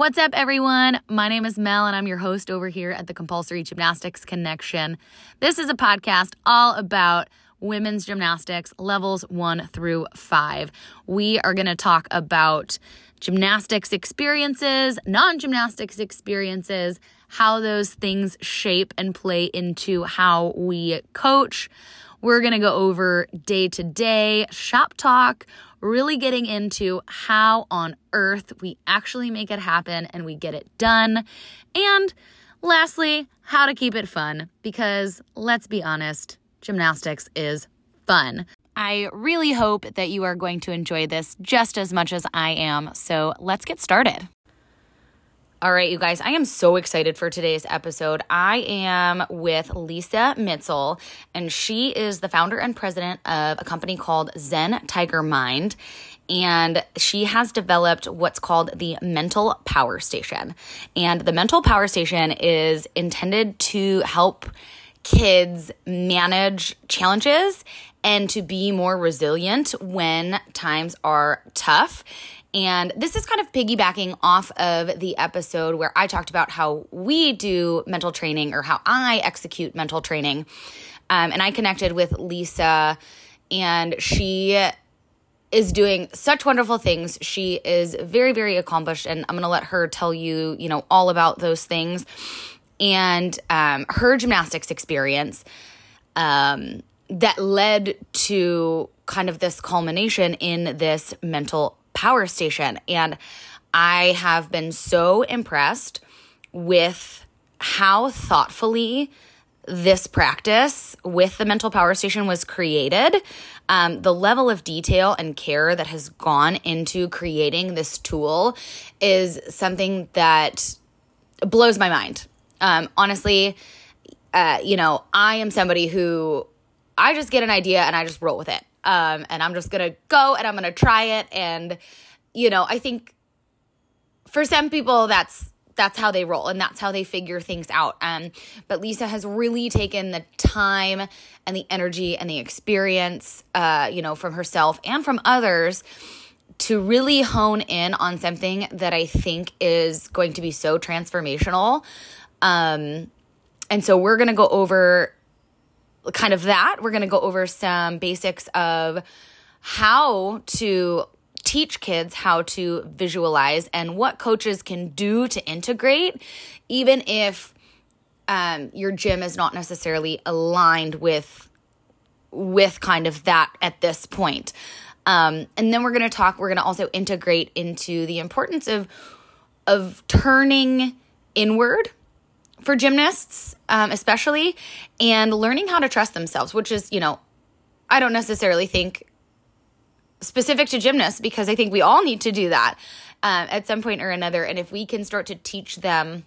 What's up, everyone? My name is Mel, and I'm your host over here at the Compulsory Gymnastics Connection. This is a podcast all about women's gymnastics levels one through five. We are going to talk about gymnastics experiences, non gymnastics experiences, how those things shape and play into how we coach. We're going to go over day to day shop talk, really getting into how on earth we actually make it happen and we get it done. And lastly, how to keep it fun because let's be honest, gymnastics is fun. I really hope that you are going to enjoy this just as much as I am. So let's get started. All right, you guys, I am so excited for today's episode. I am with Lisa Mitzel, and she is the founder and president of a company called Zen Tiger Mind. And she has developed what's called the Mental Power Station. And the Mental Power Station is intended to help kids manage challenges and to be more resilient when times are tough. And this is kind of piggybacking off of the episode where I talked about how we do mental training or how I execute mental training. Um, and I connected with Lisa, and she is doing such wonderful things. She is very, very accomplished, and I'm going to let her tell you, you know, all about those things and um, her gymnastics experience um, that led to kind of this culmination in this mental power station. And I have been so impressed with how thoughtfully this practice with the mental power station was created. Um, the level of detail and care that has gone into creating this tool is something that blows my mind. Um, honestly, uh, you know, I am somebody who I just get an idea and I just roll with it. Um, and I'm just gonna go and I'm gonna try it. And you know, I think for some people that's that's how they roll and that's how they figure things out. Um, but Lisa has really taken the time and the energy and the experience, uh, you know, from herself and from others to really hone in on something that I think is going to be so transformational. Um, and so we're going to go over kind of that. We're going to go over some basics of how to teach kids how to visualize and what coaches can do to integrate, even if um, your gym is not necessarily aligned with with kind of that at this point. Um, and then we're going to talk. We're going to also integrate into the importance of of turning inward for gymnasts, um, especially, and learning how to trust themselves, which is, you know, I don't necessarily think specific to gymnasts because I think we all need to do that um, at some point or another. And if we can start to teach them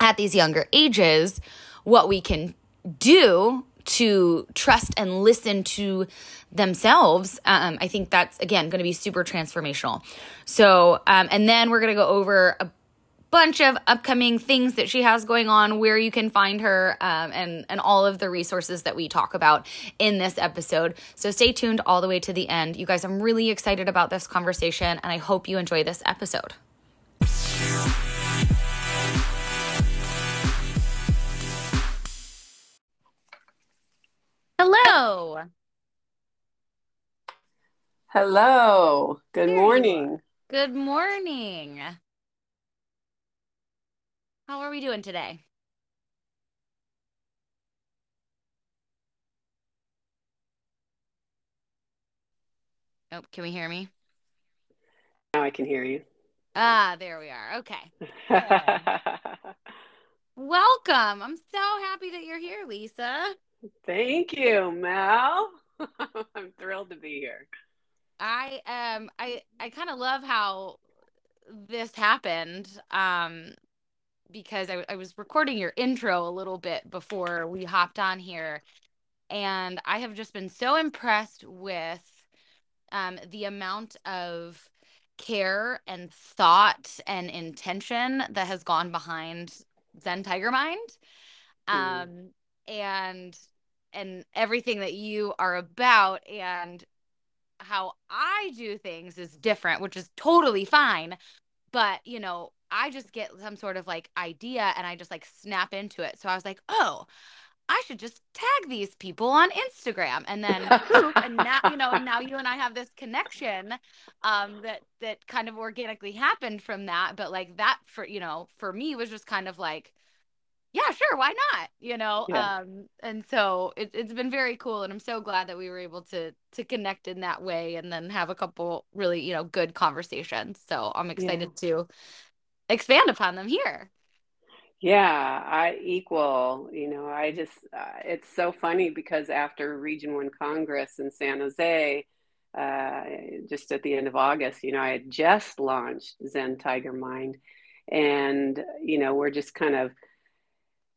at these younger ages what we can do to trust and listen to themselves, um, I think that's again going to be super transformational. So, um, and then we're going to go over a bunch of upcoming things that she has going on, where you can find her, um, and and all of the resources that we talk about in this episode. So stay tuned all the way to the end, you guys. I'm really excited about this conversation, and I hope you enjoy this episode. Hello. Hello. Good morning. Good morning. How are we doing today? Oh, can we hear me? Now I can hear you. Ah, there we are. Okay. Welcome. I'm so happy that you're here, Lisa. Thank you, Mel. I'm thrilled to be here. I um I I kind of love how this happened. Um because I, I was recording your intro a little bit before we hopped on here. And I have just been so impressed with um, the amount of care and thought and intention that has gone behind Zen Tiger Mind. Um, mm. and and everything that you are about and how I do things is different, which is totally fine. But, you know, I just get some sort of like idea and I just like snap into it. So I was like, oh, I should just tag these people on Instagram and then and now you know now you and I have this connection um that that kind of organically happened from that but like that for you know for me was just kind of like yeah sure why not you know yeah. um and so it, it's been very cool and I'm so glad that we were able to to connect in that way and then have a couple really you know good conversations so I'm excited yeah. to expand upon them here yeah, I equal. You know, I just, uh, it's so funny because after Region 1 Congress in San Jose, uh, just at the end of August, you know, I had just launched Zen Tiger Mind. And, you know, we're just kind of,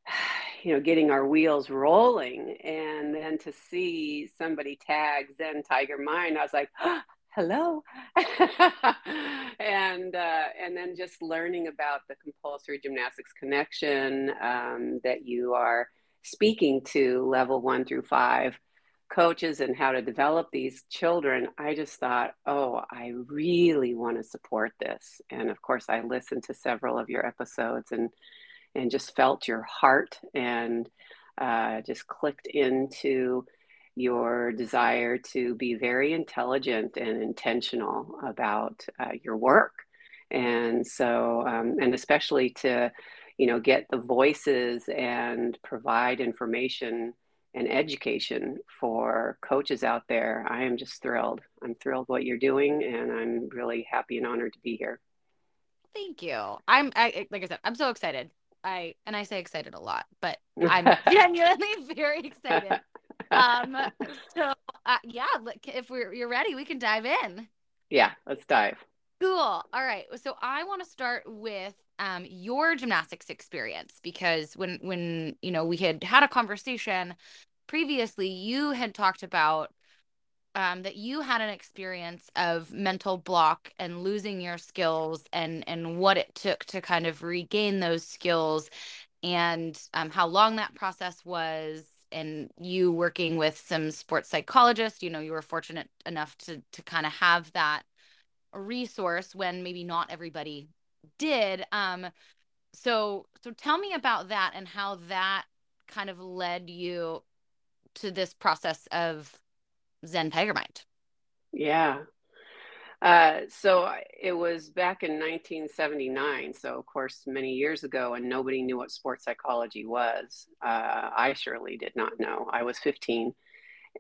you know, getting our wheels rolling. And then to see somebody tag Zen Tiger Mind, I was like, oh, hello. And uh, and then just learning about the compulsory gymnastics connection um, that you are speaking to level one through five coaches and how to develop these children i just thought oh i really want to support this. And of course i listened to several of your episodes and and just felt your heart and uh, just clicked into your desire to be very intelligent and intentional about uh, your work. And so, um, and especially to, you know, get the voices and provide information and education for coaches out there. I am just thrilled. I'm thrilled what you're doing, and I'm really happy and honored to be here. Thank you. I'm I, like I said, I'm so excited. I and I say excited a lot, but I'm genuinely very excited um, so uh, yeah, if we're you're ready, we can dive in. Yeah, let's dive. Cool. All right. So I want to start with um, your gymnastics experience because when when you know we had had a conversation previously, you had talked about um, that you had an experience of mental block and losing your skills and and what it took to kind of regain those skills and um, how long that process was and you working with some sports psychologists you know you were fortunate enough to to kind of have that resource when maybe not everybody did um so so tell me about that and how that kind of led you to this process of zen tiger mind yeah uh, so it was back in 1979. So, of course, many years ago, and nobody knew what sports psychology was. Uh, I surely did not know. I was 15,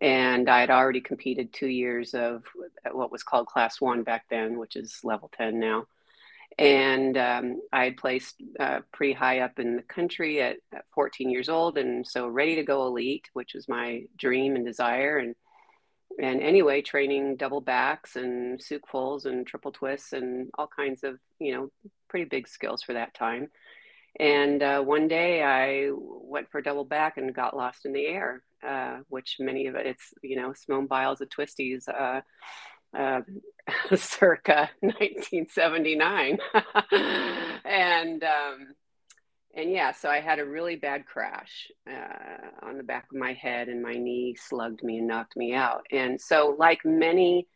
and I had already competed two years of what was called Class One back then, which is level 10 now. And um, I had placed uh, pretty high up in the country at, at 14 years old, and so ready to go elite, which was my dream and desire. And and anyway, training double backs and Tsuk fulls and triple twists and all kinds of, you know, pretty big skills for that time. And uh, one day I went for double back and got lost in the air, uh, which many of it, it's, you know, Simone Biles of Twisties, uh, uh circa 1979. and, um, and yeah, so I had a really bad crash uh, on the back of my head, and my knee slugged me and knocked me out. And so, like many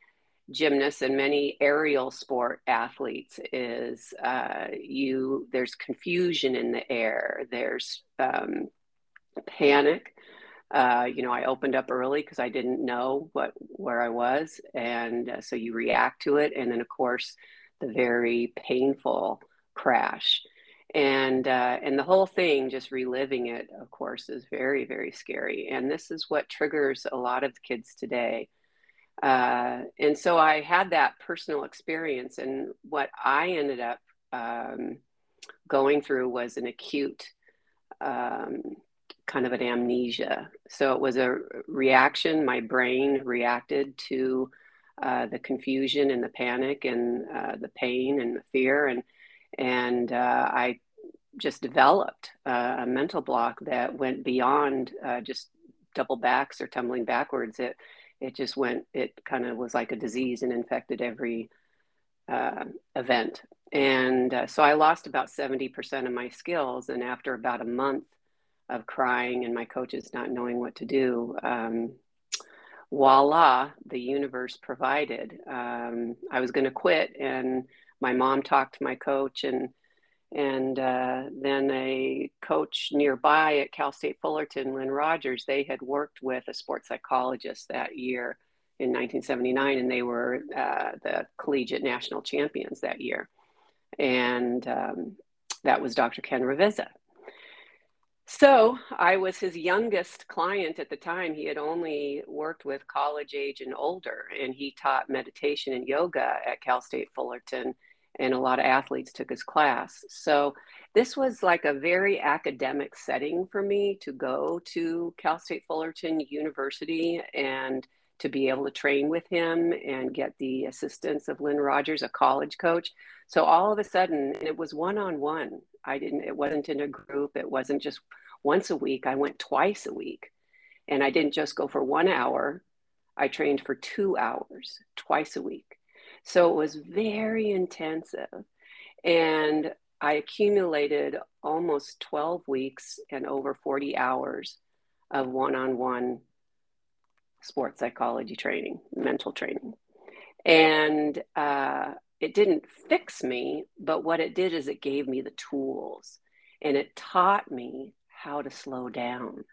gymnasts and many aerial sport athletes, is uh, you there's confusion in the air, there's um, panic. Uh, you know, I opened up early because I didn't know what where I was, and uh, so you react to it, and then of course the very painful crash and uh, and the whole thing just reliving it of course is very very scary. And this is what triggers a lot of kids today. Uh, and so i had that personal experience and what i ended up um, going through was an acute um, kind of an amnesia. So it was a reaction. My brain reacted to uh, the confusion and the panic and uh, the pain and the fear. And and uh, I just developed uh, a mental block that went beyond uh, just double backs or tumbling backwards. It it just went. It kind of was like a disease and infected every uh, event. And uh, so I lost about seventy percent of my skills. And after about a month of crying and my coaches not knowing what to do. Um, voila, the universe provided. Um, I was going to quit, and my mom talked to my coach, and And uh, then a coach nearby at Cal State Fullerton, Lynn Rogers, they had worked with a sports psychologist that year in 1979, and they were uh, the collegiate national champions that year. And um, that was Dr. Ken Ravizza. So I was his youngest client at the time. He had only worked with college age and older, and he taught meditation and yoga at Cal State Fullerton, and a lot of athletes took his class. So this was like a very academic setting for me to go to Cal State Fullerton University and to be able to train with him and get the assistance of Lynn Rogers, a college coach. So all of a sudden, it was one on one. I didn't, it wasn't in a group. It wasn't just once a week. I went twice a week. And I didn't just go for one hour, I trained for two hours twice a week. So it was very intensive. And I accumulated almost 12 weeks and over 40 hours of one on one sports psychology training, mental training. And uh, it didn't fix me, but what it did is it gave me the tools and it taught me how to slow down.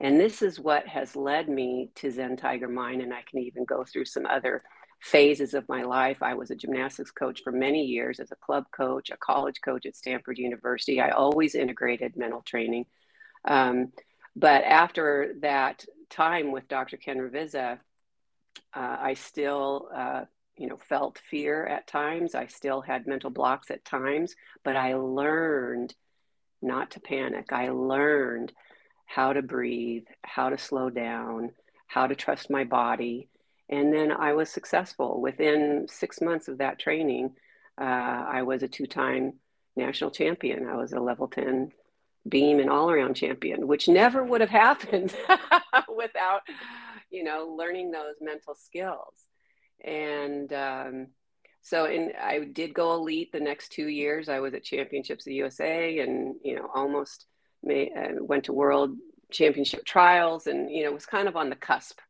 And this is what has led me to Zen Tiger Mind. And I can even go through some other phases of my life. I was a gymnastics coach for many years as a club coach, a college coach at Stanford University. I always integrated mental training. Um, but after that time with Dr. Ken Ravizza, uh, I still uh, you know felt fear at times i still had mental blocks at times but i learned not to panic i learned how to breathe how to slow down how to trust my body and then i was successful within six months of that training uh, i was a two-time national champion i was a level 10 beam and all around champion which never would have happened without you know learning those mental skills and um, so in I did go elite the next two years. I was at Championships of the USA, and you know almost may, uh, went to World Championship trials, and you know was kind of on the cusp.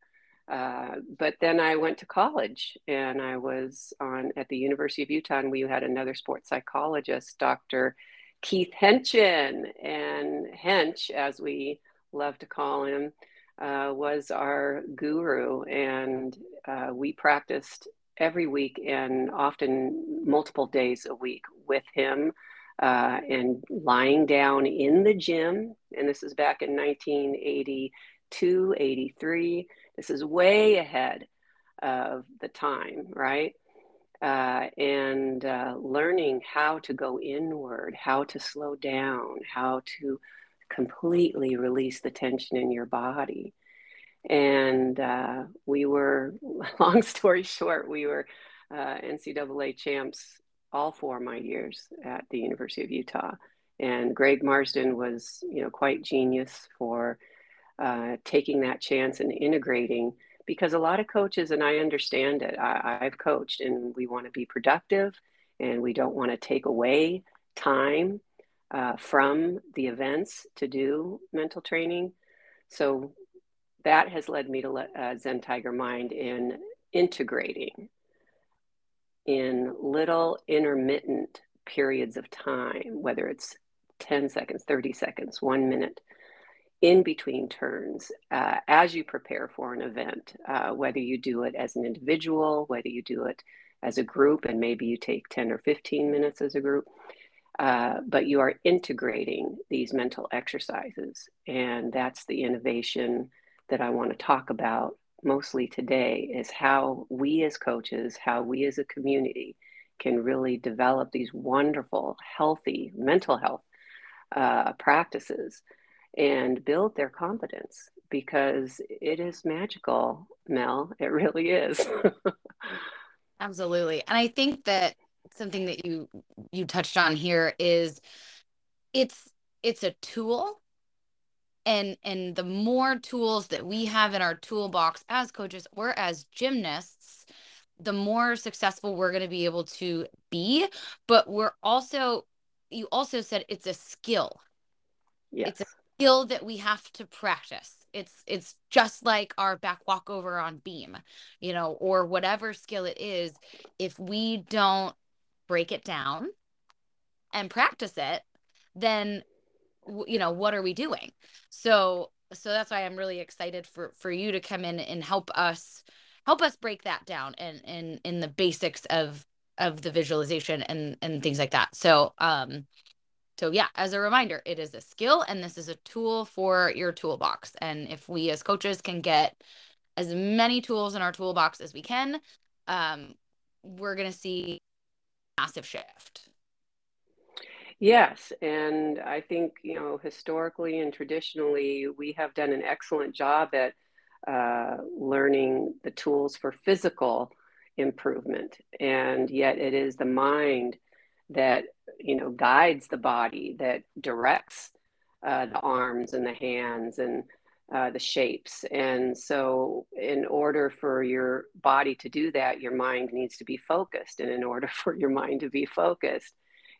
Uh, but then I went to college, and I was on at the University of Utah, and we had another sports psychologist, Dr. Keith Henschen, and Hench, as we love to call him, uh, was our guru, and uh, we practiced every week and often multiple days a week with him. Uh, and lying down in the gym, and this is back in 1982, 83. This is way ahead of the time, right? Uh, and uh, learning how to go inward, how to slow down, how to completely release the tension in your body. And uh, we were, long story short, we were uh, NCAA champs all four of my years at the University of Utah. And Greg Marsden was, you know, quite genius for uh, taking that chance and integrating because a lot of coaches, and I understand it, I, I've coached and we want to be productive and we don't want to take away time uh, from the events to do mental training. So that has led me to uh, Zen Tiger Mind in integrating in little intermittent periods of time, whether it's 10 seconds, 30 seconds, one minute, in between turns, uh, as you prepare for an event, uh, whether you do it as an individual, whether you do it as a group, and maybe you take 10 or 15 minutes as a group. Uh, but you are integrating these mental exercises. And that's the innovation that I want to talk about mostly today is how we as coaches, how we as a community can really develop these wonderful, healthy mental health uh, practices and build their confidence because it is magical, Mel. It really is. Absolutely. And I think that something that you you touched on here is it's it's a tool and and the more tools that we have in our toolbox as coaches or as gymnasts the more successful we're going to be able to be but we're also you also said it's a skill yes. it's a skill that we have to practice it's it's just like our back walkover on beam you know or whatever skill it is if we don't break it down and practice it, then you know what are we doing? So so that's why I'm really excited for for you to come in and help us help us break that down and in in the basics of of the visualization and and things like that. So um so yeah, as a reminder, it is a skill and this is a tool for your toolbox. And if we as coaches can get as many tools in our toolbox as we can, um, we're going to see massive shift. Yes, and I think you know historically and traditionally we have done an excellent job at uh, learning the tools for physical improvement, and yet it is the mind that you know guides the body, that directs uh, the arms and the hands and uh, the shapes. And so, in order for your body to do that, your mind needs to be focused, and in order for your mind to be focused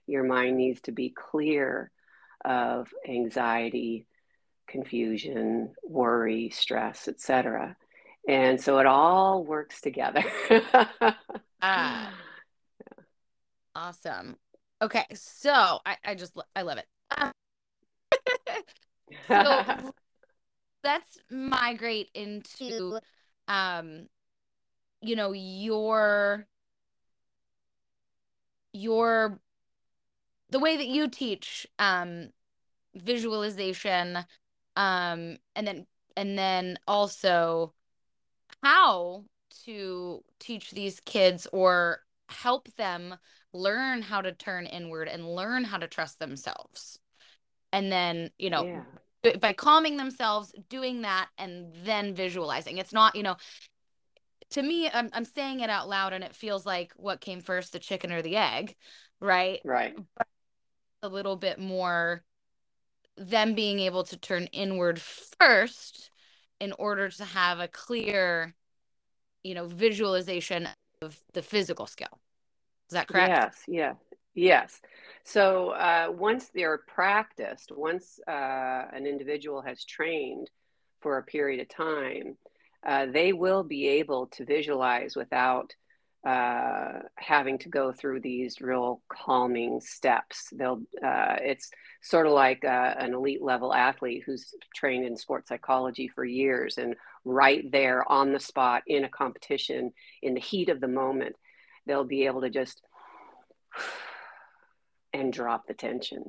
your mind needs to be clear of anxiety, confusion, worry, stress, etc. And so it all works together. ah, awesome. Okay, so I, I just I love it. so let's migrate into um you know your your the way that you teach um visualization um and then and then also how to teach these kids or help them learn how to turn inward and learn how to trust themselves. And then you know yeah. by calming themselves doing that and then visualizing. It's not you know to me I'm, I'm saying it out loud and it feels like what came first the chicken or the egg right? Right. But a little bit more them being able to turn inward first in order to have a clear you know visualization of the physical skill is that correct? Yes yeah yes. So uh, once they're practiced once uh, an individual has trained for a period of time uh, they will be able to visualize without uh, having to go through these real calming steps. They'll uh, it's sort of like uh, an elite level athlete who's trained in sports psychology for years and right there on the spot in a competition in the heat of the moment, they'll be able to just and drop the tension,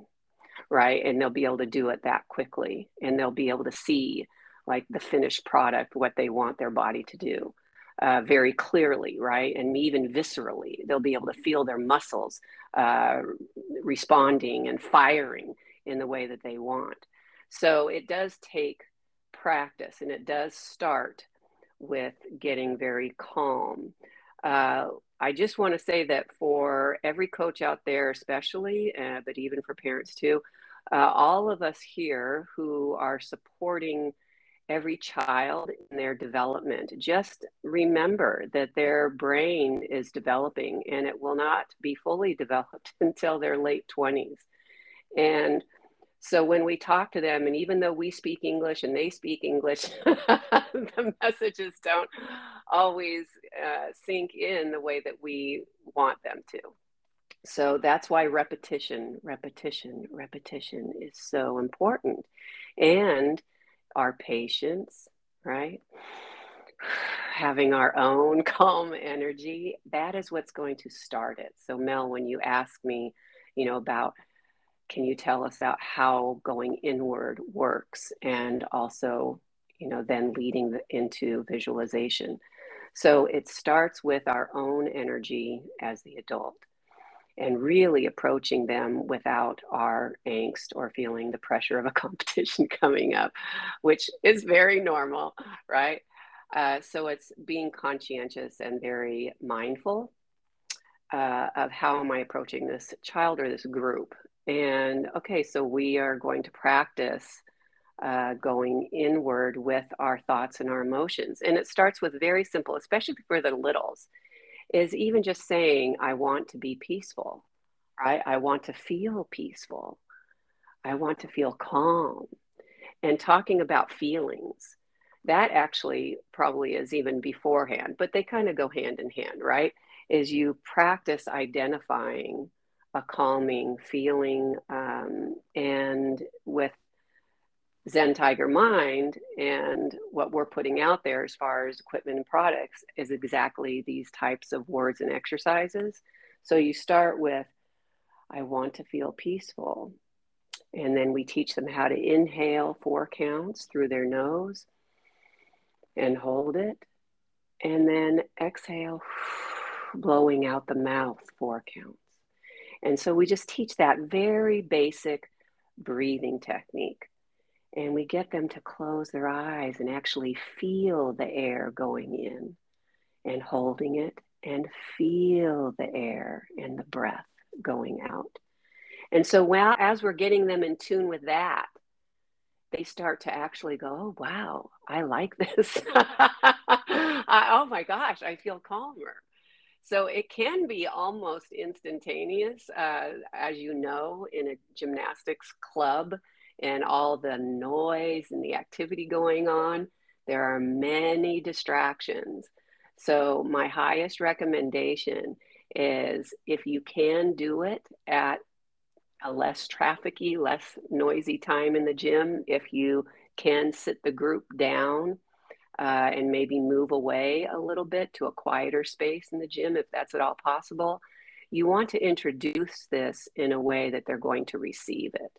right? And they'll be able to do it that quickly, and they'll be able to see like the finished product, what they want their body to do uh, very clearly, right? And even viscerally, they'll be able to feel their muscles uh, responding and firing in the way that they want. So it does take practice and it does start with getting very calm. Uh, I just want to say that for every coach out there, especially, uh, but even for parents too, uh, all of us here who are supporting every child in their development. Just remember that their brain is developing and it will not be fully developed until their late 20s. And so when we talk to them, and even though we speak English and they speak English, the messages don't always uh, sink in the way that we want them to. So that's why repetition, repetition, repetition is so important. And our patience, right? Having our own calm energy, that is what's going to start it. So, Mel, when you ask me, you know, about can you tell us about how going inward works and also, you know, then leading into visualization? So, it starts with our own energy as the adult and really approaching them without our angst or feeling the pressure of a competition coming up, which is very normal, right? Uh, so it's being conscientious and very mindful uh, of how am I approaching this child or this group. And okay, so we are going to practice uh, going inward with our thoughts and our emotions. And it starts with very simple, especially for the littles is even just saying, I want to be peaceful, right? I want to feel peaceful. I want to feel calm. And talking about feelings, that actually probably is even beforehand, but they kind of go hand in hand, right? Is you practice identifying a calming feeling. Um, and with Zen Tiger Mind and what we're putting out there as far as equipment and products is exactly these types of words and exercises. So you start with, I want to feel peaceful. And then we teach them how to inhale four counts through their nose and hold it. And then exhale, blowing out the mouth four counts. And so we just teach that very basic breathing technique. And we get them to close their eyes and actually feel the air going in and holding it and feel the air and the breath going out. And so, while, as we're getting them in tune with that, they start to actually go, Oh, wow, I like this. I, oh my gosh, I feel calmer. So it can be almost instantaneous, uh, as you know, in a gymnastics club and all the noise and the activity going on. There are many distractions. So, my highest recommendation is if you can do it at a less trafficy, less noisy time in the gym, if you can sit the group down uh, and maybe move away a little bit to a quieter space in the gym, if that's at all possible, you want to introduce this in a way that they're going to receive it.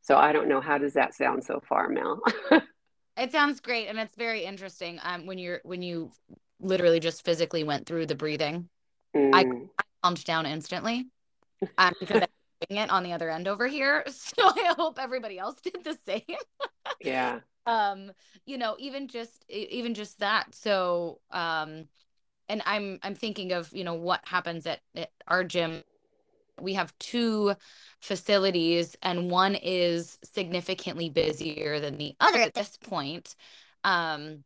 So I don't know. How does that sound so far, Mel? it sounds great, and it's very interesting. Um, when you're when you literally just physically went through the breathing, mm. I, I calmed down instantly um, because doing it on the other end over here. So I hope everybody else did the same. yeah. Um, you know, even just even just that. So um and I'm I'm thinking of, you know, what happens at, at our gym. We have two facilities and one is significantly busier than the other at this point. Um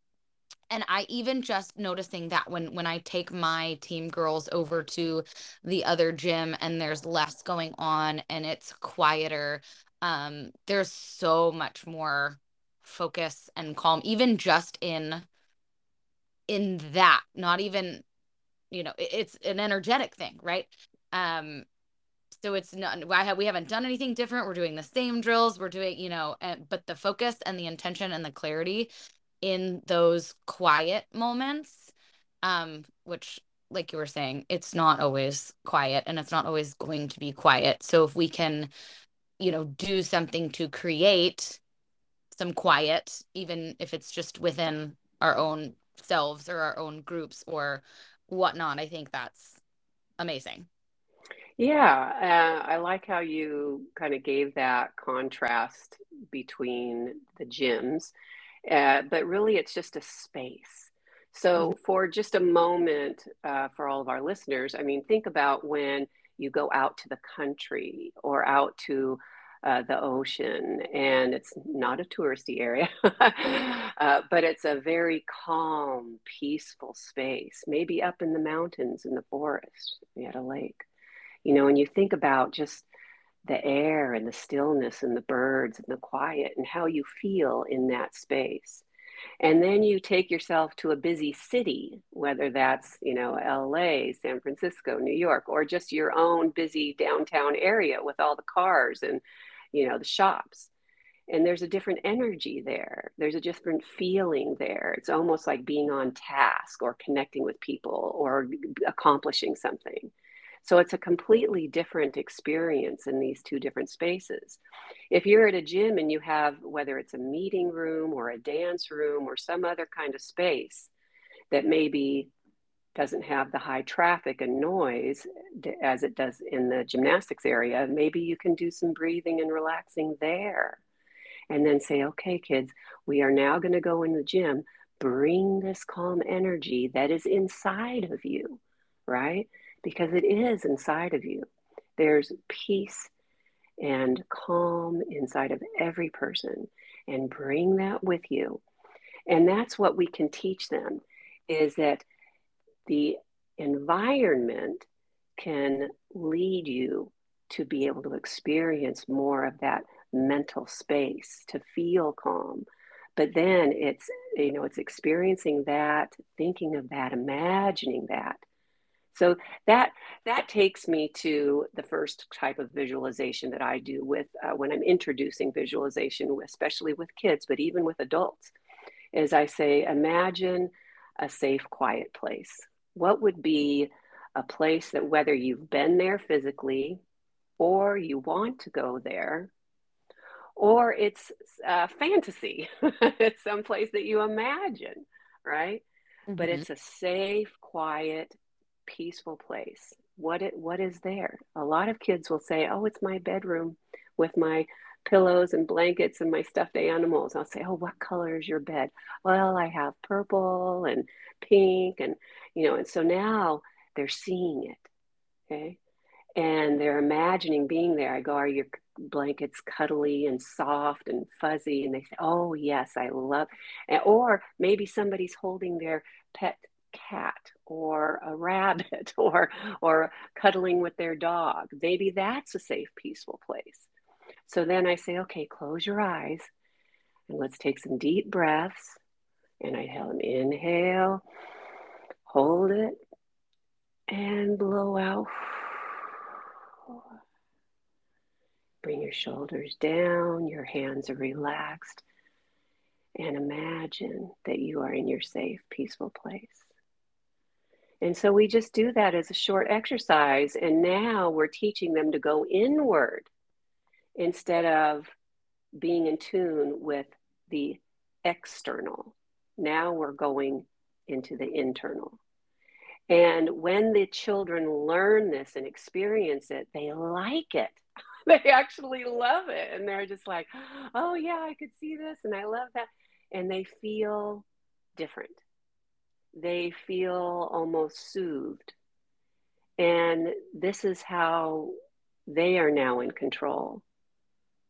and i even just noticing that when when i take my team girls over to the other gym and there's less going on and it's quieter um there's so much more focus and calm even just in in that not even you know it's an energetic thing right? Um so it's not have, we haven't done anything different. We're doing the same drills. We're doing you know but the focus and the intention and the clarity in those quiet moments um which like you were saying it's not always quiet and it's not always going to be quiet. So if we can you know do something to create some quiet even if it's just within our own selves or our own groups or whatnot i think that's amazing yeah uh, i like how you kind of gave that contrast between the gyms uh, but really it's just a space. So, mm-hmm. for just a moment, uh, for all of our listeners, I mean, think about when you go out to the country or out to uh, the ocean, and it's not a touristy area, uh, but it's a very calm, peaceful space, maybe up in the mountains in the forest at a lake. You know, and you think about just the air and the stillness and the birds and the quiet and how you feel in that space. And then you take yourself to a busy city, whether that's, you know, LA, San Francisco, New York, or just your own busy downtown area with all the cars and, you know, the shops. And there's a different energy there. There's a different feeling there. It's almost like being on task or connecting with people or accomplishing something. So it's a completely different experience in these two different spaces. If you're at a gym and you have, whether it's a meeting room or a dance room or some other kind of space that maybe doesn't have the high traffic and noise as it does in the gymnastics area, maybe you can do some breathing and relaxing there. And then say, okay, kids, we are now going to go in the gym. Bring this calm energy that is inside of you, right? because it is inside of you. There's peace and calm inside of every person and bring that with you. And that's what we can teach them is that the environment can lead you to be able to experience more of that mental space to feel calm but then it's you know it's experiencing that thinking of that imagining that So that that takes me to the first type of visualization that I do with uh, when I'm introducing visualization, especially with kids, but even with adults, is I say, imagine a safe, quiet place. What would be a place that whether you've been there physically or you want to go there, or it's a fantasy, it's some place that you imagine, right? Mm-hmm. But it's a safe, quiet, peaceful place. What it what is there? A lot of kids will say, "Oh, it's my bedroom with my pillows and blankets and my stuffed animals." I'll say, "Oh, what color is your bed?" Well, I have purple and pink and you know, and so now they're seeing it. Okay? And they're imagining being there. I go, "Are your blankets cuddly and soft and fuzzy?" And they say, "Oh, yes, I love." Or maybe somebody's holding their pet cat or a rabbit or or cuddling with their dog maybe that's a safe peaceful place so then i say okay close your eyes and let's take some deep breaths and i tell them inhale hold it and blow out bring your shoulders down your hands are relaxed and imagine that you are in your safe peaceful place and so we just do that as a short exercise. And now we're teaching them to go inward instead of being in tune with the external. Now we're going into the internal. And when the children learn this and experience it, they like it. they actually love it. And they're just like, oh, yeah, I could see this and I love that. And they feel different they feel almost soothed. And this is how they are now in control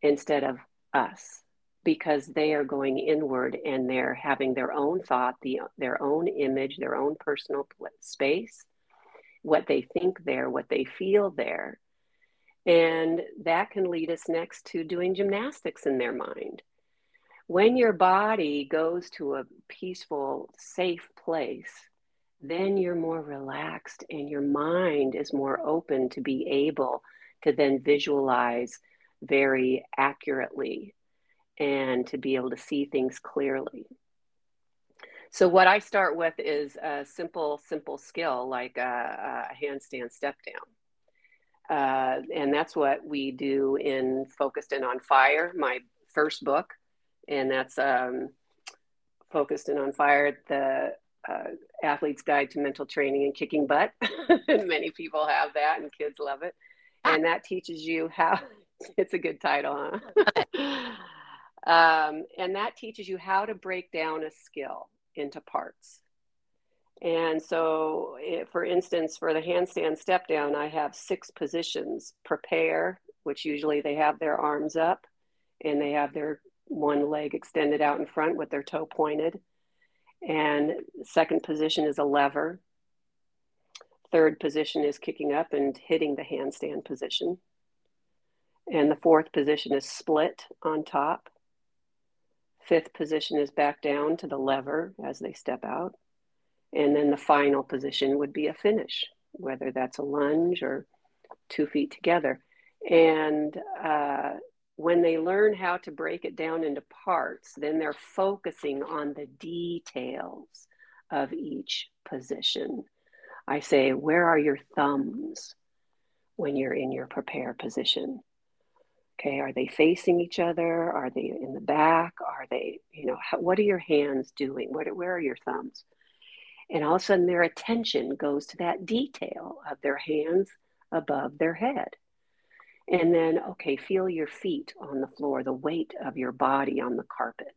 instead of us because they are going inward and they're having their own thought, the, their own image, their own personal space, what they think there, what they feel there. And that can lead us next to doing gymnastics in their mind when your body goes to a peaceful, safe place, then you're more relaxed and your mind is more open to be able to then visualize very accurately and to be able to see things clearly. So, what I start with is a simple, simple skill like a, a handstand step down. Uh, and that's what we do in Focused and on Fire, my first book. And that's um, focused and on fire the uh, athlete's guide to mental training and kicking butt. Many people have that and kids love it. And that teaches you how it's a good title huh um, and that teaches you how to break down a skill into parts and so it, for instance for the handstand step down i have six positions prepare which usually they have their arms up and they have their one leg extended out in front with their toe pointed. And second position is a lever. Third position is kicking up and hitting the handstand position. And the fourth position is split on top. Fifth position is back down to the lever as they step out. And then the final position would be a finish, whether that's a lunge or two feet together. And uh, when they learn how to break it down into parts, then they're focusing on the details of each position. I say, where are your thumbs when you're in your prepare position? Okay, are they facing each other? Are they in the back? Are they, you know, how, what are your hands doing? What, where are your thumbs? And all of a sudden, their attention goes to that detail of their hands above their head. And then, okay, feel your feet on the floor, the weight of your body on the carpet.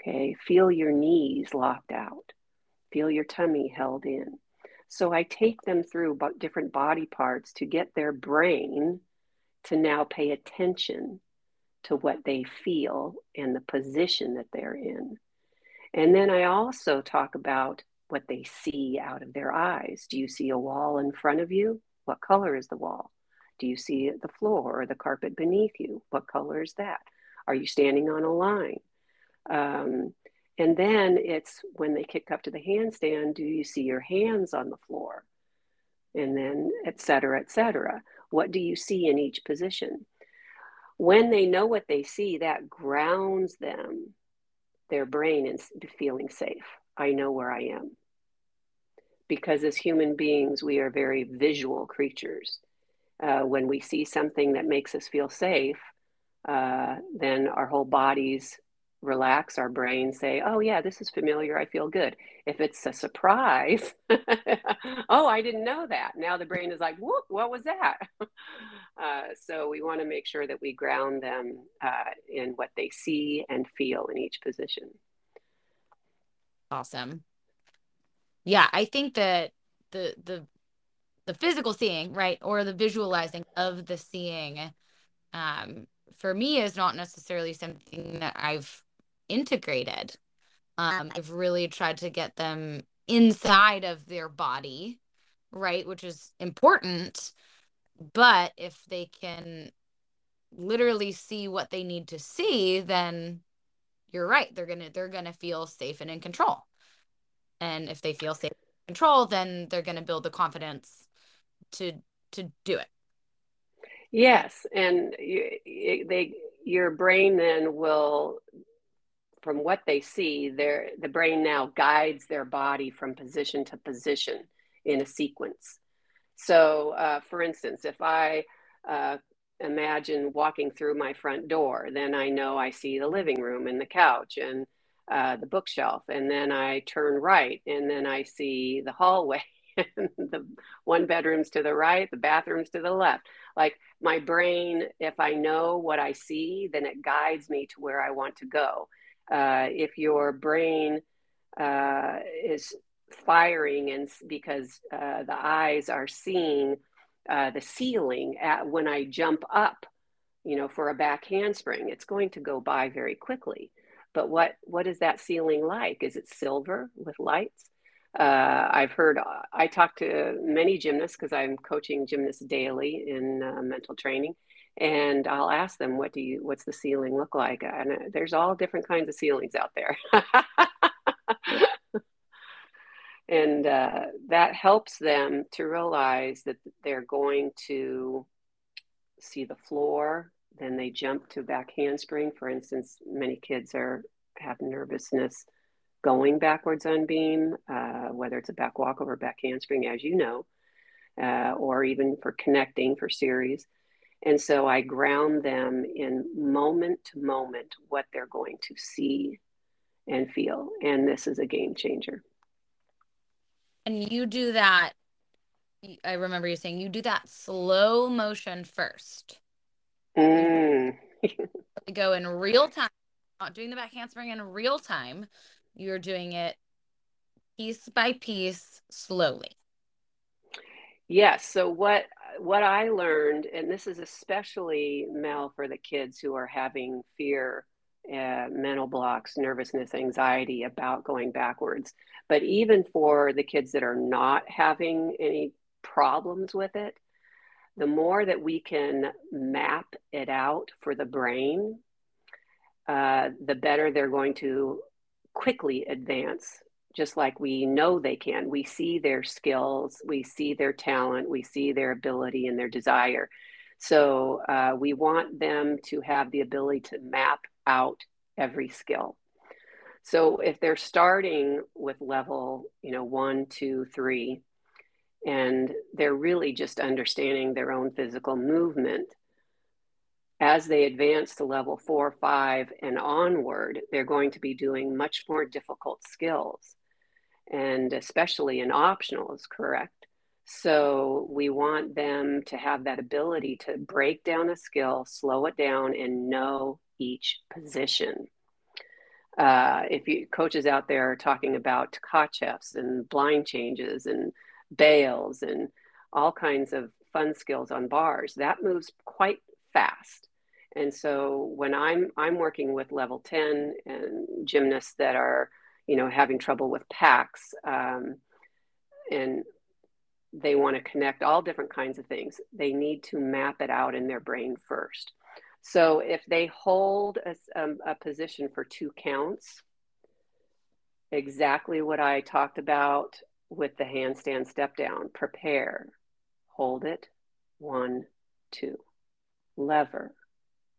Okay, feel your knees locked out, feel your tummy held in. So I take them through different body parts to get their brain to now pay attention to what they feel and the position that they're in. And then I also talk about what they see out of their eyes. Do you see a wall in front of you? What color is the wall? Do you see the floor or the carpet beneath you? What color is that? Are you standing on a line? Um, and then it's when they kick up to the handstand, do you see your hands on the floor? and then et cetera, et cetera. What do you see in each position? When they know what they see, that grounds them, their brain, in feeling safe. I know where I am. Because as human beings, we are very visual creatures. Uh, when we see something that makes us feel safe, uh, then our whole bodies relax our brain say oh yeah this is familiar i feel good. If it's a surprise oh i didn't know that. Now the brain is like whoop what was that? Uh, so we want to make sure that we ground them uh, in what they see and feel in each position. Awesome. Yeah i think that the the the physical seeing right or the visualizing of the seeing um for me is not necessarily something that I've integrated. Um, I've really tried to get them inside of their body, right? Which is important. But if they can literally see what they need to see, then you're right. They're gonna they're gonna feel safe and in control. And if they feel safe and in control, then they're gonna build the confidence to to do it. Yes, and you, they your brain then will from what they see, their the brain now guides their body from position to position in a sequence. So, uh, for instance, if I uh, imagine walking through my front door, then I know I see the living room and the couch and uh, the bookshelf, and then I turn right, and then I see the hallway. and the one bedrooms to the right, the bathrooms to the left. Like my brain, if I know what I see, then it guides me to where I want to go uh, if your brain uh, is firing and because uh, the eyes are seeing uh, the ceiling at when I jump up, you know, for a back handspring, it's going to go by very quickly. But what what is that ceiling like? Is it silver with lights? Uh, I've heard, I talk to many gymnasts because I'm coaching gymnasts daily in uh, mental training and I'll ask them, "What do you? What's the ceiling look like?" And uh, there's all different kinds of ceilings out there, and uh, that helps them to realize that they're going to see the floor. Then they jump to back handspring. For instance, many kids are have nervousness going backwards on beam, uh, whether it's a back walk over back handspring, as you know, uh, or even for connecting for series and so I ground them in moment to moment what they're going to see and feel. And this is a game changer. And you do that. I remember you saying you do that slow motion first. Mm. go in real time, not doing the back handspring in real time. You're doing it piece by piece, slowly. Yes. So what what I learned, and this is especially Mel for the kids who are having fear, uh, mental blocks, nervousness, anxiety about going backwards, but even for the kids that are not having any problems with it, the more that we can map it out for the brain, uh, the better they're going to quickly advance just like we know they can. We see their skills, we see their talent, we see their ability and their desire. So uh, we want them to have the ability to map out every skill. So if they're starting with level, you know, one, two, three, and they're really just understanding their own physical movement, as they advance to level four, five, and onward, they're going to be doing much more difficult skills and especially in optionals, is correct? So we want them to have that ability to break down a skill, slow it down, and know each position. Uh, if you coaches out there are talking about Tkachevs and blind changes and bails and all kinds of fun skills on bars, that moves quite fast. And so when I'm I'm working with level 10 and gymnasts that are you know, having trouble with Paks, um, and they want to connect all different kinds of things. They need to map it out in their brain first. So if they hold a, um, a position for two counts, exactly what I talked about with the handstand step down, prepare, hold it, one, two. Lever,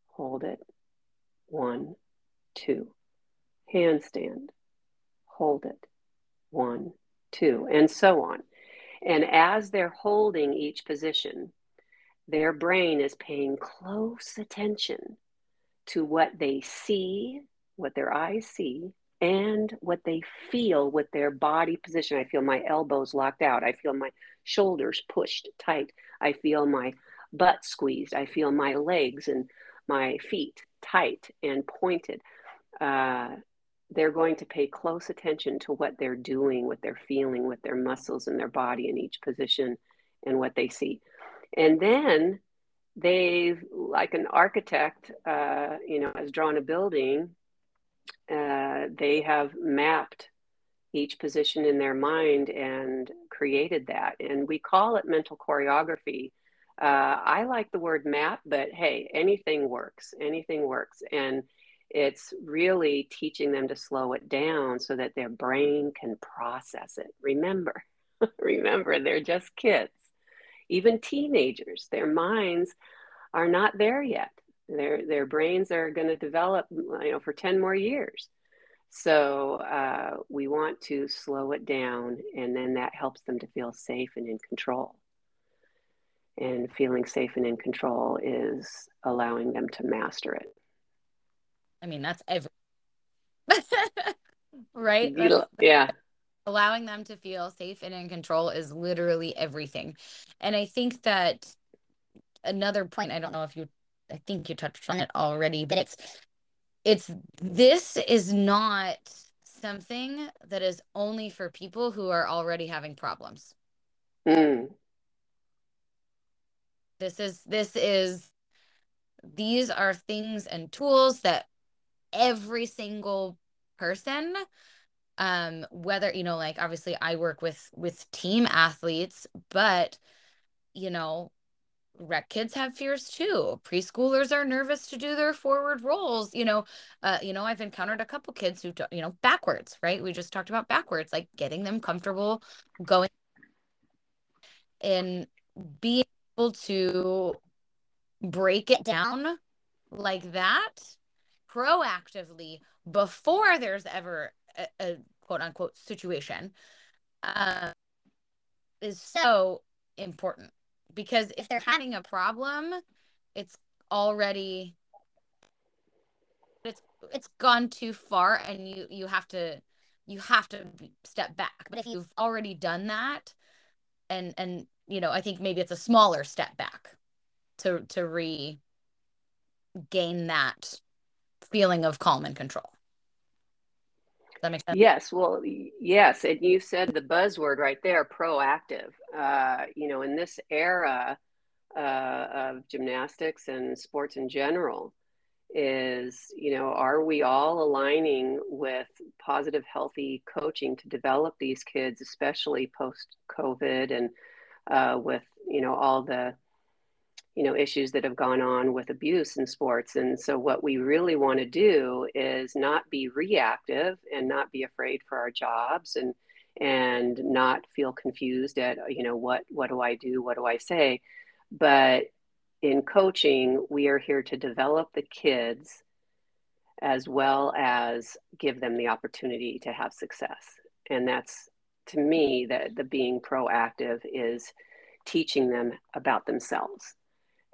hold it, one, two. Handstand, hold it, one, two, and so on. And as they're holding each position, their brain is paying close attention to what they see, what their eyes see, and what they feel with their body position. I feel my elbows locked out. I feel my shoulders pushed tight. I feel my butt squeezed. I feel my legs and my feet tight and pointed. Uh, they're going to pay close attention to what they're doing, what they're feeling with their muscles and their body in each position and what they see. And then they've, like an architect, uh, you know, has drawn a building, uh, they have mapped each position in their mind and created that. And we call it mental choreography. Uh, I like the word map, but hey, anything works. Anything works. And it's really teaching them to slow it down so that their brain can process it. Remember, remember, they're just kids. Even teenagers, their minds are not there yet. Their, their brains are going to develop you know, for 10 more years. So uh, we want to slow it down, and then that helps them to feel safe and in control. And feeling safe and in control is allowing them to master it. I mean, that's every right. That's, yeah. Allowing them to feel safe and in control is literally everything. And I think that another point, I don't know if you, I think you touched on it already, but it's, it's, this is not something that is only for people who are already having problems. Mm. This is, this is, these are things and tools that every single person um whether you know like obviously i work with with team athletes but you know rec kids have fears too. Preschoolers are nervous to do their forward rolls. You know uh you know i've encountered a couple kids who you know backwards right? We just talked about backwards like getting them comfortable going and being able to break it down like that proactively before there's ever a, a quote unquote situation uh, is so important. Because if they're having a problem it's already it's it's gone too far and you you have to you have to step back. But if you've already done that and and you know i think maybe it's a smaller step back to to regain that feeling of calm and control. Does that make sense? Yes. Well, yes. And you said the buzzword right there proactive. Uh, you know, in this era uh, of gymnastics and sports in general, is you know are we all aligning with positive healthy coaching to develop these kids especially post covid and uh, with you know all the you know issues that have gone on with abuse in sports and so what we really want to do is not be reactive and not be afraid for our jobs and and not feel confused at you know what what do i do what do i say? But in coaching we are here to develop the kids as well as give them the opportunity to have success. And that's to me that the being proactive is teaching them about themselves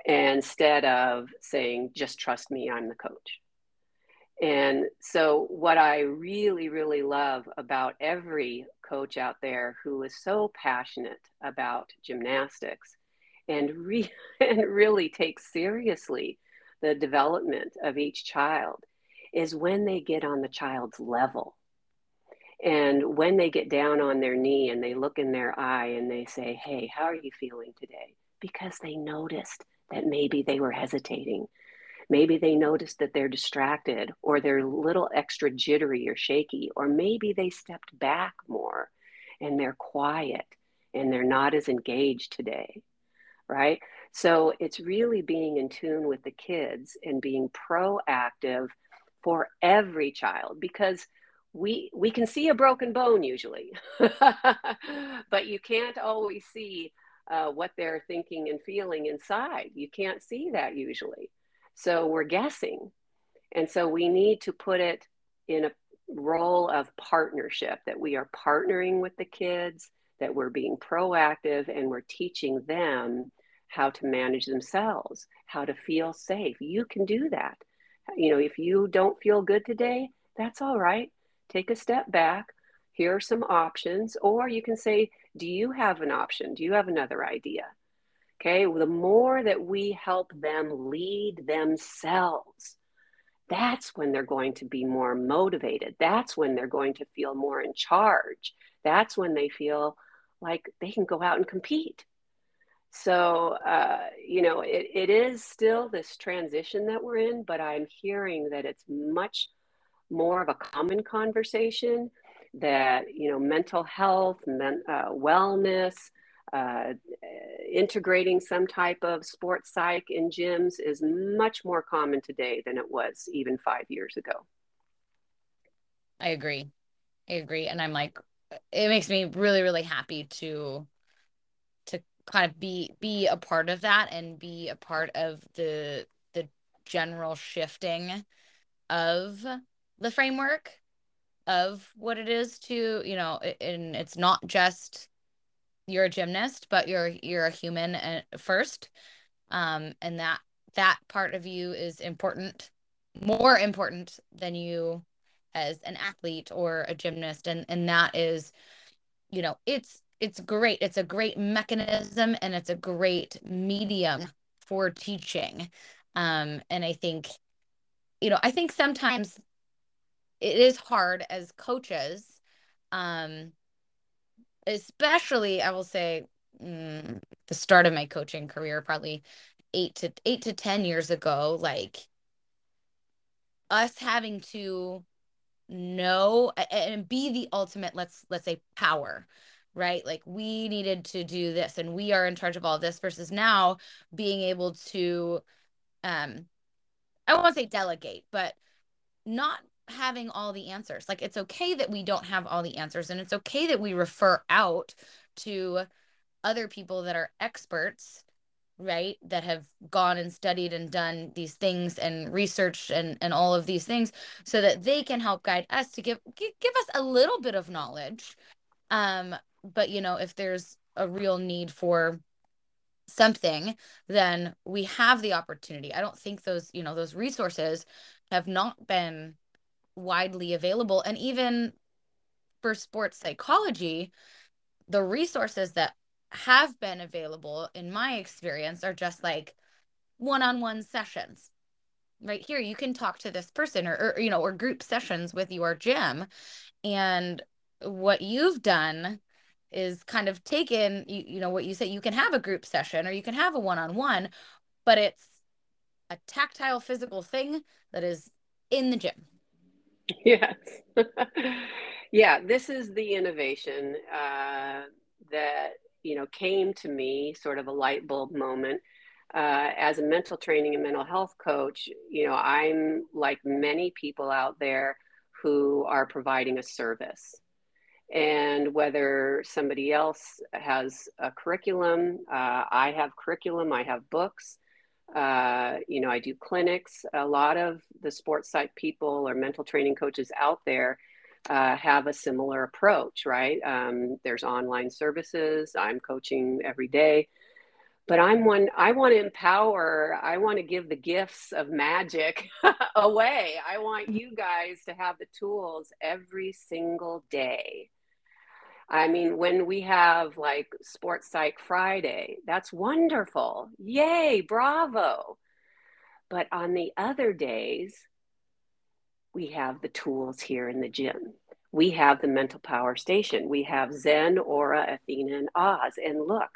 instead of saying, just trust me, I'm the coach. And so, what I really, really love about every coach out there who is so passionate about gymnastics and, re- and really takes seriously the development of each child is when they get on the child's level. And when they get down on their knee and they look in their eye and they say, Hey, how are you feeling today? Because they noticed that maybe they were hesitating. Maybe they noticed that they're distracted or they're a little extra jittery or shaky, or maybe they stepped back more and they're quiet and they're not as engaged today, right? So it's really being in tune with the kids and being proactive for every child because we we can see a broken bone usually but you can't always see uh, what they're thinking and feeling inside. You can't see that usually. So we're guessing. And so we need to put it in a role of partnership that we are partnering with the kids, that we're being proactive, and we're teaching them how to manage themselves, how to feel safe. You can do that. You know, if you don't feel good today, that's all right. Take a step back. Here are some options. Or you can say, Do you have an option? Do you have another idea? Okay, well, the more that we help them lead themselves, that's when they're going to be more motivated. That's when they're going to feel more in charge. That's when they feel like they can go out and compete. So, uh, you know, it, it is still this transition that we're in, but I'm hearing that it's much more of a common conversation that, you know, mental health, men, uh, wellness, uh, integrating some type of sports psych in gyms is much more common today than it was even five years ago. I agree. I agree. And I'm like, it makes me really, really happy to to kind of be be a part of that and be a part of the the general shifting of the framework of what it is to you know and it's not just you're a gymnast but you're you're a human first. Um and that that part of you is important more important than you as an athlete or a gymnast. And and that is you know it's it's great. It's a great mechanism and it's a great medium for teaching. Um and i think you know i think sometimes it is hard as coaches um especially i will say mm, the start of my coaching career probably 8 to 8 to 10 years ago like us having to know and be the ultimate let's let's say power right? Like we needed to do this and we are in charge of all this versus now being able to um i won't say delegate but not having all the answers. Like it's okay that we don't have all the answers and it's okay that we refer out to other people that are experts right? That have gone and studied and done these things and researched and and all of these things so that they can help guide us to give give, us a little bit of knowledge. Um but you know if there's a real need for something then we have the opportunity. I don't think those you know those resources have not been widely available. And even for sports psychology the resources that have been available in my experience are just like one-on-one sessions. Right here you can talk to this person or, or you know or group sessions with your gym. And what you've done is kind of taken you, you know what you say you can have a group session or you can have a one-on-one but it's a tactile physical thing that is in the gym yes. Yeah this is the innovation uh, that you know came to me sort of a light bulb moment. Uh, as a mental training and mental health coach you know i'm like many people out there who are providing a service. And whether somebody else has a curriculum uh, i have curriculum i have books uh, you know i do clinics a lot of the sports psych people or mental training coaches out there uh, have a similar approach, right? Um, there's online services. I'm coaching every day. But I'm one, I want to empower, I want to give the gifts of magic away. I want you guys to have the tools every single day. I mean, when we have like Sports Psych Friday, that's wonderful. Yay, bravo. But on the other days, we have the tools here in the gym. We have the mental power station. We have Zen, Aura, Athena, and Oz. And look,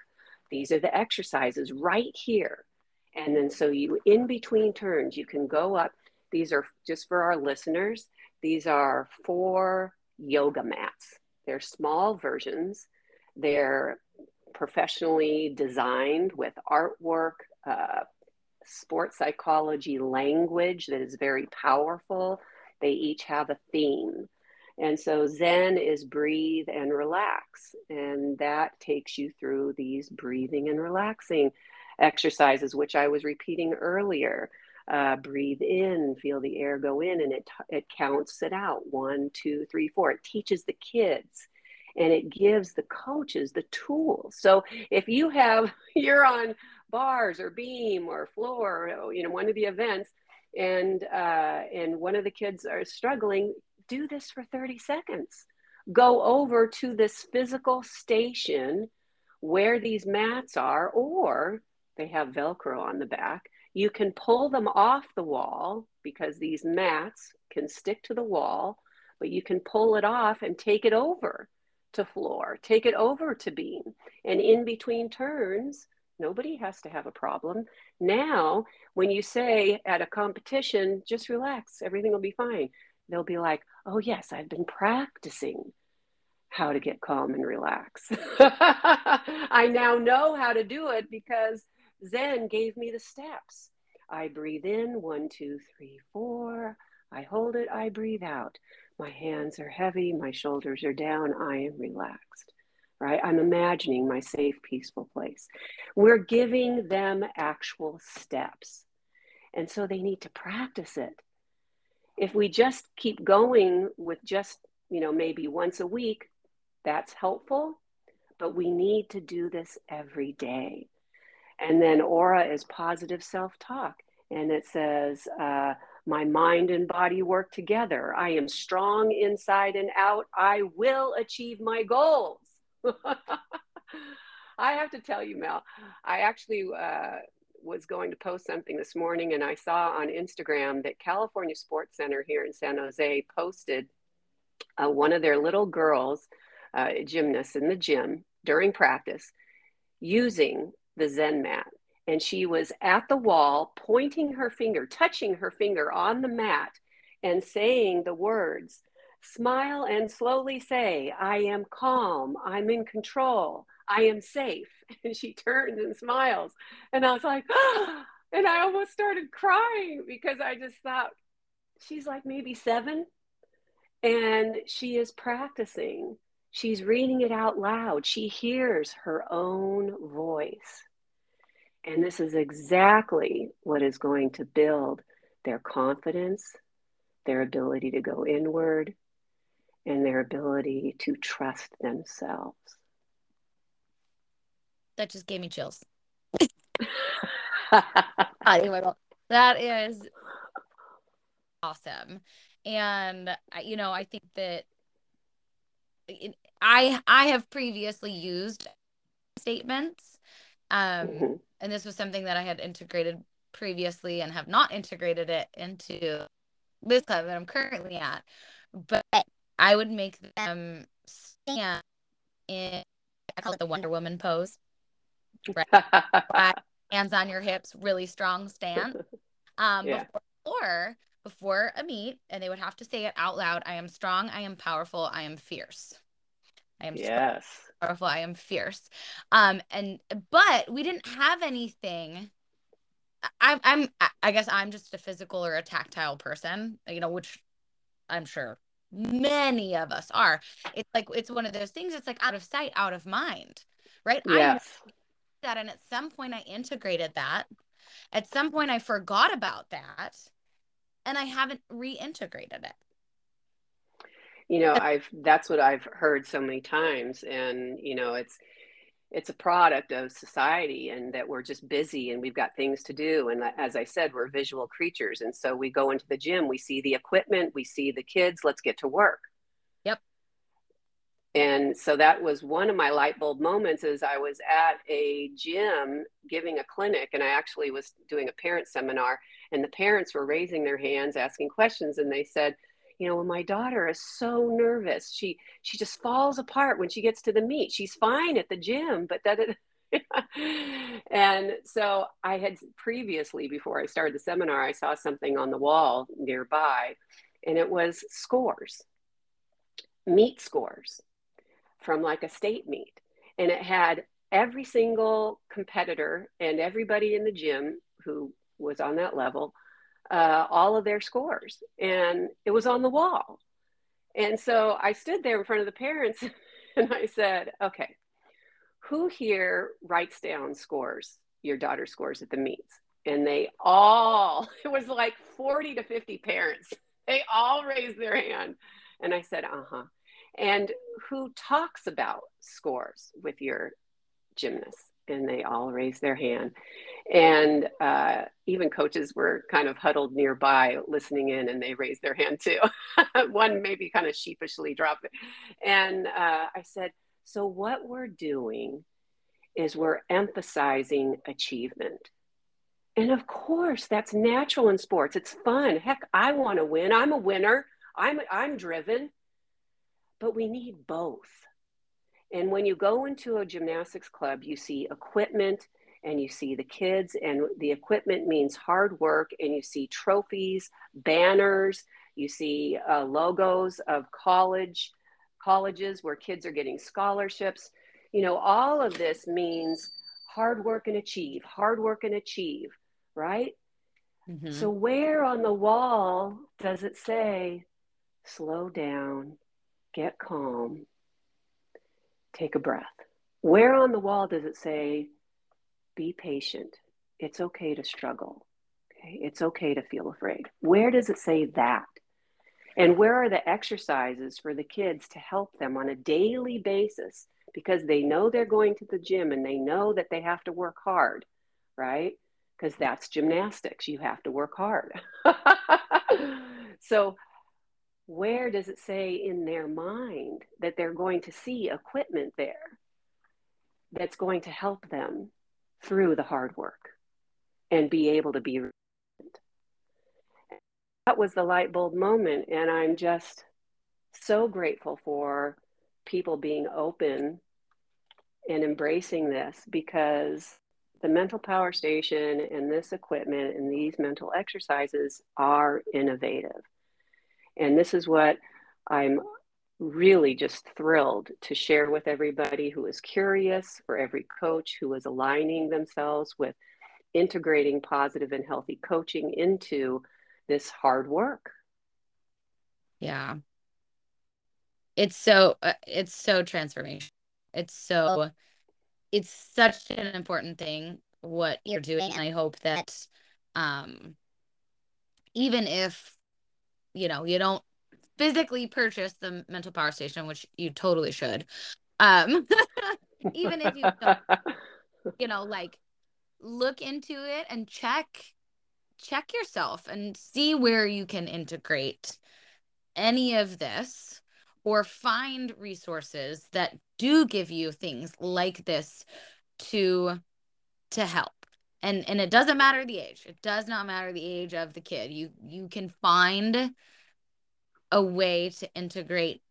these are the exercises right here. And then so you, in between turns, you can go up. These are just for our listeners. These are four yoga mats. They're small versions. They're professionally designed with artwork, uh, sports psychology language that is very powerful they each have a theme. And so Zen is breathe and relax. And that takes you through these breathing and relaxing exercises, which I was repeating earlier. Uh, breathe in, feel the air go in, and it, it counts it out one, two, three, four. It teaches the kids and it gives the coaches the tools. So if you have, you're on bars or beam or floor, you know, one of the events, and uh, and one of the kids are struggling, do this for 30 seconds. Go over to this physical station where these mats are, or they have Velcro on the back. You can pull them off the wall because these mats can stick to the wall, but you can pull it off and take it over to floor, take it over to beam. And in between turns, nobody has to have a problem. Now, when you say at a competition, just relax, everything will be fine, they'll be like, oh, yes, I've been practicing how to get calm and relax. I now know how to do it because Zen gave me the steps. I breathe in, one, two, three, four. I hold it, I breathe out. My hands are heavy, my shoulders are down, I am relaxed, right? I'm imagining my safe, peaceful place. We're giving them actual steps. And so they need to practice it. If we just keep going with just, you know, maybe once a week, that's helpful, but we need to do this every day. And then aura is positive self talk. And it says, uh, my mind and body work together. I am strong inside and out. I will achieve my goals. I have to tell you, Mel, I actually uh, was going to post something this morning and I saw on Instagram that California Sports Center here in San Jose posted uh, one of their little girls, uh, gymnasts in the gym during practice, using the Zen mat and she was at the wall pointing her finger, touching her finger on the mat and saying the words, smile and slowly say, I am calm, I'm in control, I am safe. And she turns and smiles. And I was like, and I almost started crying because I just thought, she's like maybe seven and she is practicing. She's reading it out loud. She hears her own voice. And this is exactly what is going to build their confidence, their ability to go inward, and their ability to trust themselves. That just gave me chills. that is awesome. And you know, I think that I I have previously used statements um, mm-hmm. And this was something that I had integrated previously and have not integrated it into this club that I'm currently at. But I would make them stand in, I call it the Wonder Woman pose. Right? Hands on your hips, really strong stance. Um, yeah. before, before a meet, and they would have to say it out loud I am strong, I am powerful, I am fierce. I am yes. powerful. I am fierce. Um, and but we didn't have anything. I, I'm I guess I'm just a physical or a tactile person, you know, which I'm sure many of us are. It's like it's one of those things. It's like out of sight, out of mind, right? Yes. That, and at some point I integrated that. At some point I forgot about that, and I haven't reintegrated it you know i've that's what i've heard so many times and you know it's it's a product of society and that we're just busy and we've got things to do and as i said we're visual creatures and so we go into the gym we see the equipment we see the kids let's get to work. Yep. And so that was one of my light bulb moments is i was at a gym giving a clinic and i actually was doing a parent seminar and the parents were raising their hands asking questions and they said you know, my daughter is so nervous. She she just falls apart when she gets to the meet. She's fine at the gym, but that and so I had previously, before I started the seminar, I saw something on the wall nearby, and it was scores, meet scores from like a state meet. And it had every single competitor and everybody in the gym who was on that level uh, all of their scores and it was on the wall And so I stood there in front of the parents and I said, okay, who here writes down scores, your daughter scores at the meets? And they all, it was like 40 to 50 parents. They all raised their hand. And I said, uh huh. And who talks about scores with your gymnast? And they all raised their hand. And uh, even coaches were kind of huddled nearby listening in, and they raised their hand too. One maybe kind of sheepishly dropped it. And uh, I said, So, what we're doing is we're emphasizing achievement. And of course, that's natural in sports. It's fun. Heck, I want to win. I'm a winner. I'm I'm driven. But we need both. And when you go into a gymnastics club, you see equipment and you see the kids, and the equipment means hard work, and you see trophies, banners, you see uh, logos of college colleges where kids are getting scholarships. You know, all of this means hard work and achieve, hard work and achieve, right? Mm-hmm. So, where on the wall does it say, slow down, get calm, take a breath? Where on the wall does it say, be patient? It's okay to struggle. Okay? It's okay to feel afraid. Where does it say that? And where are the exercises for the kids to help them on a daily basis because they know they're going to the gym and they know that they have to work hard, right? Because that's gymnastics. You have to work hard. so, where does it say in their mind that they're going to see equipment there that's going to help them through the hard work and be able to be that was the light bulb moment and i'm just so grateful for people being open and embracing this because the mental power station and this equipment and these mental exercises are innovative and this is what i'm really just thrilled to share with everybody who is curious for every coach who is aligning themselves with integrating positive and healthy coaching into this hard work. Yeah. It's so uh, it's so transformational. It's so it's such an important thing what you're doing and I hope that um even if you know you don't physically purchase the mental power station which you totally should. Um even if you don't you know like look into it and check check yourself and see where you can integrate any of this or find resources that do give you things like this to to help and and it doesn't matter the age it does not matter the age of the kid you you can find a way to integrate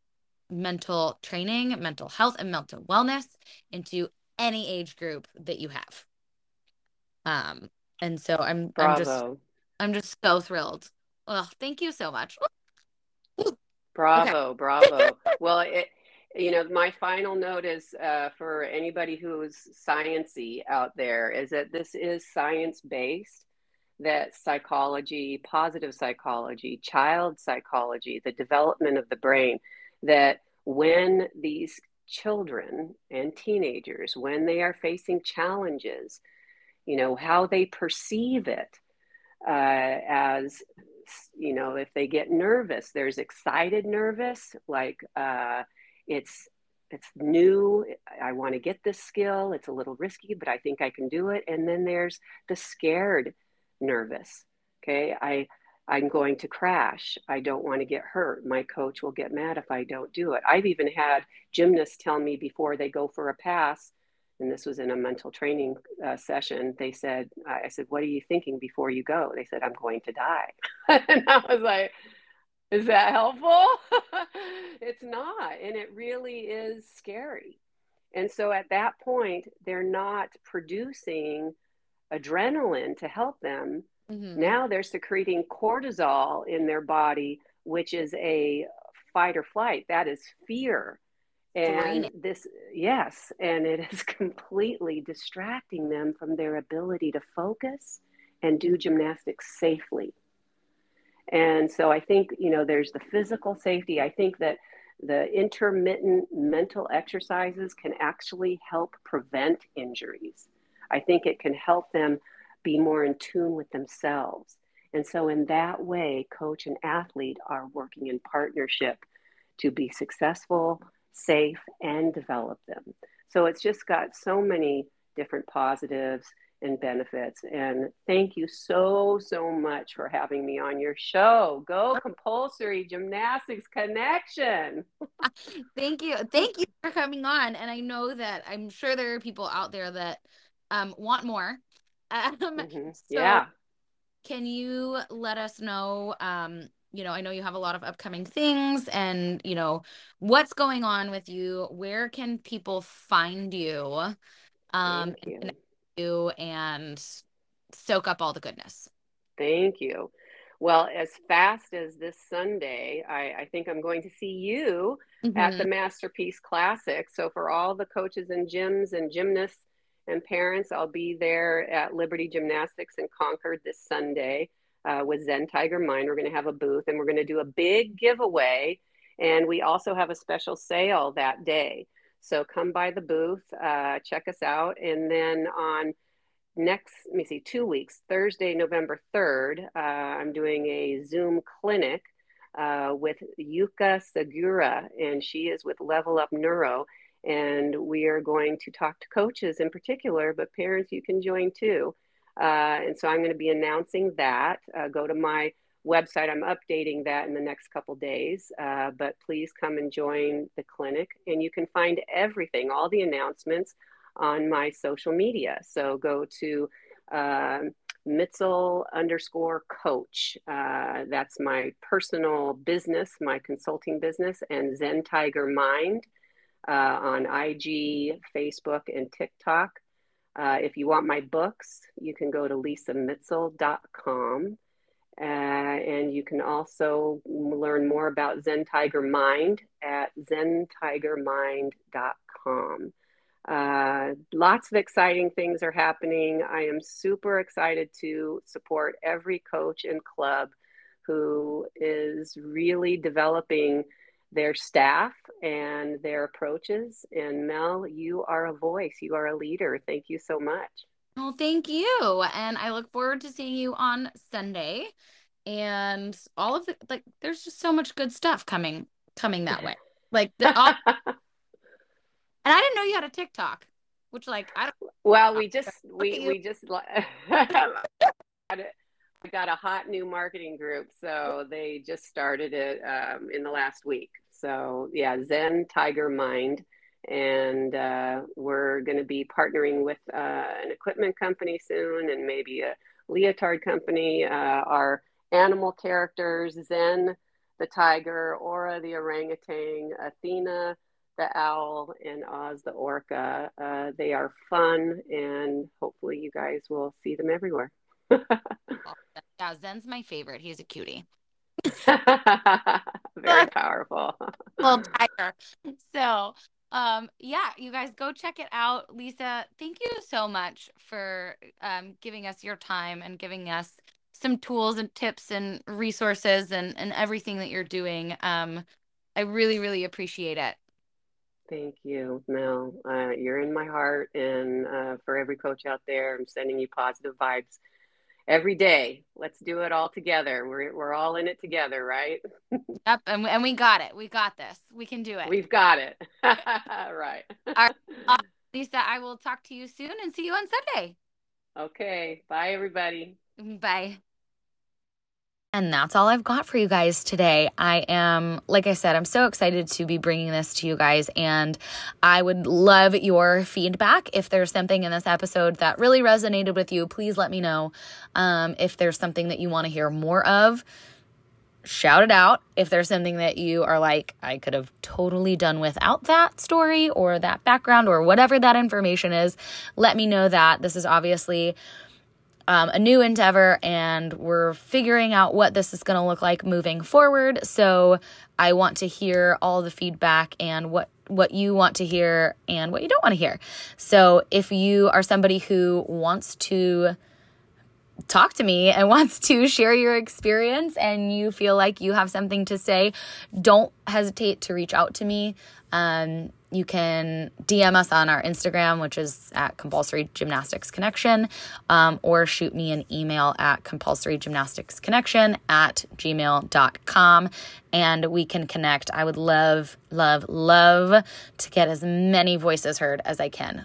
mental training mental health and mental wellness into any age group that you have um and so I'm Bravo. I'm just I'm just so thrilled. Well, thank you so much. Bravo, okay. bravo. well, it, you know, my final note is uh, for anybody who's sciency out there is that this is science based. That psychology, positive psychology, child psychology, the development of the brain, that when these children and teenagers, when they are facing challenges, you know, how they perceive it uh, as, you know, if they get nervous, there's excited nervous, like uh, it's it's new. I want to get this skill. It's a little risky but i think i can do it. And then there's the scared nervous okay? I i'm going to crash. I don't want to get hurt. My coach will get mad if i don't do it. I've even had gymnasts tell me before they go for a pass and this was in a mental training uh, session they said i said what are you thinking before you go? They said i'm going to die. And i was like is that helpful? It's not and it really is scary. And so at that point they're not producing adrenaline to help them. Mm-hmm. now they're secreting cortisol in their body which is a fight or flight. That is fear. And this yes and it is completely distracting them from their ability to focus and do gymnastics safely And so I think, you know, there's the physical safety. I think that the intermittent mental exercises can actually help prevent injuries. I think it can help them be more in tune with themselves. And so, in that way, coach and athlete are working in partnership to be successful, safe, and develop them. So, it's just got so many different positives and benefits. And thank you so, so much for having me on your show. Go Compulsory Gymnastics Connection. thank you. Thank you for coming on. And I know that I'm sure there are people out there that um, want more. Um, mm-hmm. so yeah. Can you let us know? Um, you know, I know you have a lot of upcoming things and, you know, what's going on with you. Where can people find you? Um, Thank you you and soak up all the goodness. Thank you. Well, as fast as this Sunday, I, I think I'm going to see you mm-hmm. at the mm-hmm. Masterpiece Classic. So, for all the coaches and gyms and gymnasts and parents, I'll be there at Liberty Gymnastics in Concord this Sunday uh, with Zen Tiger Mind. We're going to have a booth and we're going to do a big giveaway. And we also have a special sale that day. So come by the booth, uh, check us out. And then on next, let me see, two weeks, Thursday, November 3rd, uh, I'm doing a Zoom clinic uh, with Yuka Segura, and she is with Level Up Neuro. And we are going to talk to coaches in particular, but parents, you can join too. Uh, and so I'm going to be announcing that. Uh, go to my website. I'm updating that in the next couple days, uh, but please come and join the clinic. And you can find everything, all the announcements on my social media. So go to um, Mitzel underscore coach. Uh, that's my personal business, my consulting business, and Zen Tiger Mind uh, on IG, Facebook, and TikTok. Uh, if you want my books, you can go to lisamitzel.com. Uh, and you can also learn more about Zen Tiger Mind at zentigermind.com. Uh, lots of exciting things are happening. I am super excited to support every coach and club who is really developing their staff and their approaches. And Mel, you are a voice, you are a leader. Thank you so much. Well, thank you. And I look forward to seeing you on Sunday. And all of the like there's just so much good stuff coming coming that way. Like the all, And I didn't know you had a TikTok, which like I don't Well, we just we we just we got a hot new marketing group, so they just started it um, in the last week. So yeah, Zen Tiger Mind and uh, we're going to be partnering with uh, an equipment company soon and maybe a leotard company. Uh, our animal characters Zen, the tiger, Aura, the orangutan, Athena, the owl, and Oz, the orca. Uh, they are fun, and hopefully, you guys will see them everywhere. yeah, Zen's my favorite. He's a cutie. Very powerful. Little tiger. So, um yeah you guys go check it out. Lisa thank you so much for um giving us your time and giving us some tools and tips and resources and and everything that you're doing. Um i really really appreciate it. Thank you mel. Uh, you're in my heart and uh, for every coach out there i'm sending you positive vibes every day. Let's do it all together. We're we're all in it together, right? yep, and and we got it. We got this. We can do it. We've got it. right. All right. Uh, Lisa, I will talk to you soon and see you on Sunday. Okay. Bye everybody. Bye. And that's all I've got for you guys today. I am, like I said, I'm so excited to be bringing this to you guys. And I would love your feedback. If there's something in this episode that really resonated with you, please let me know. Um, if there's something that you want to hear more of, shout it out. If there's something that you are like, I could have totally done without that story or that background or whatever that information is, let me know that. This is obviously um, a new endeavor and we're figuring out what this is going to look like moving forward. So I want to hear all the feedback and what what you want to hear and what you don't want to hear. So if you are somebody who wants to talk to me and wants to share your experience and you feel like you have something to say, don't hesitate to reach out to me. Um, you can DM us on our Instagram, which is at Compulsory Gymnastics Connection, um, or shoot me an email at Compulsory Gymnastics Connection at gmail.com and we can connect. I would love, love, love to get as many voices heard as I can.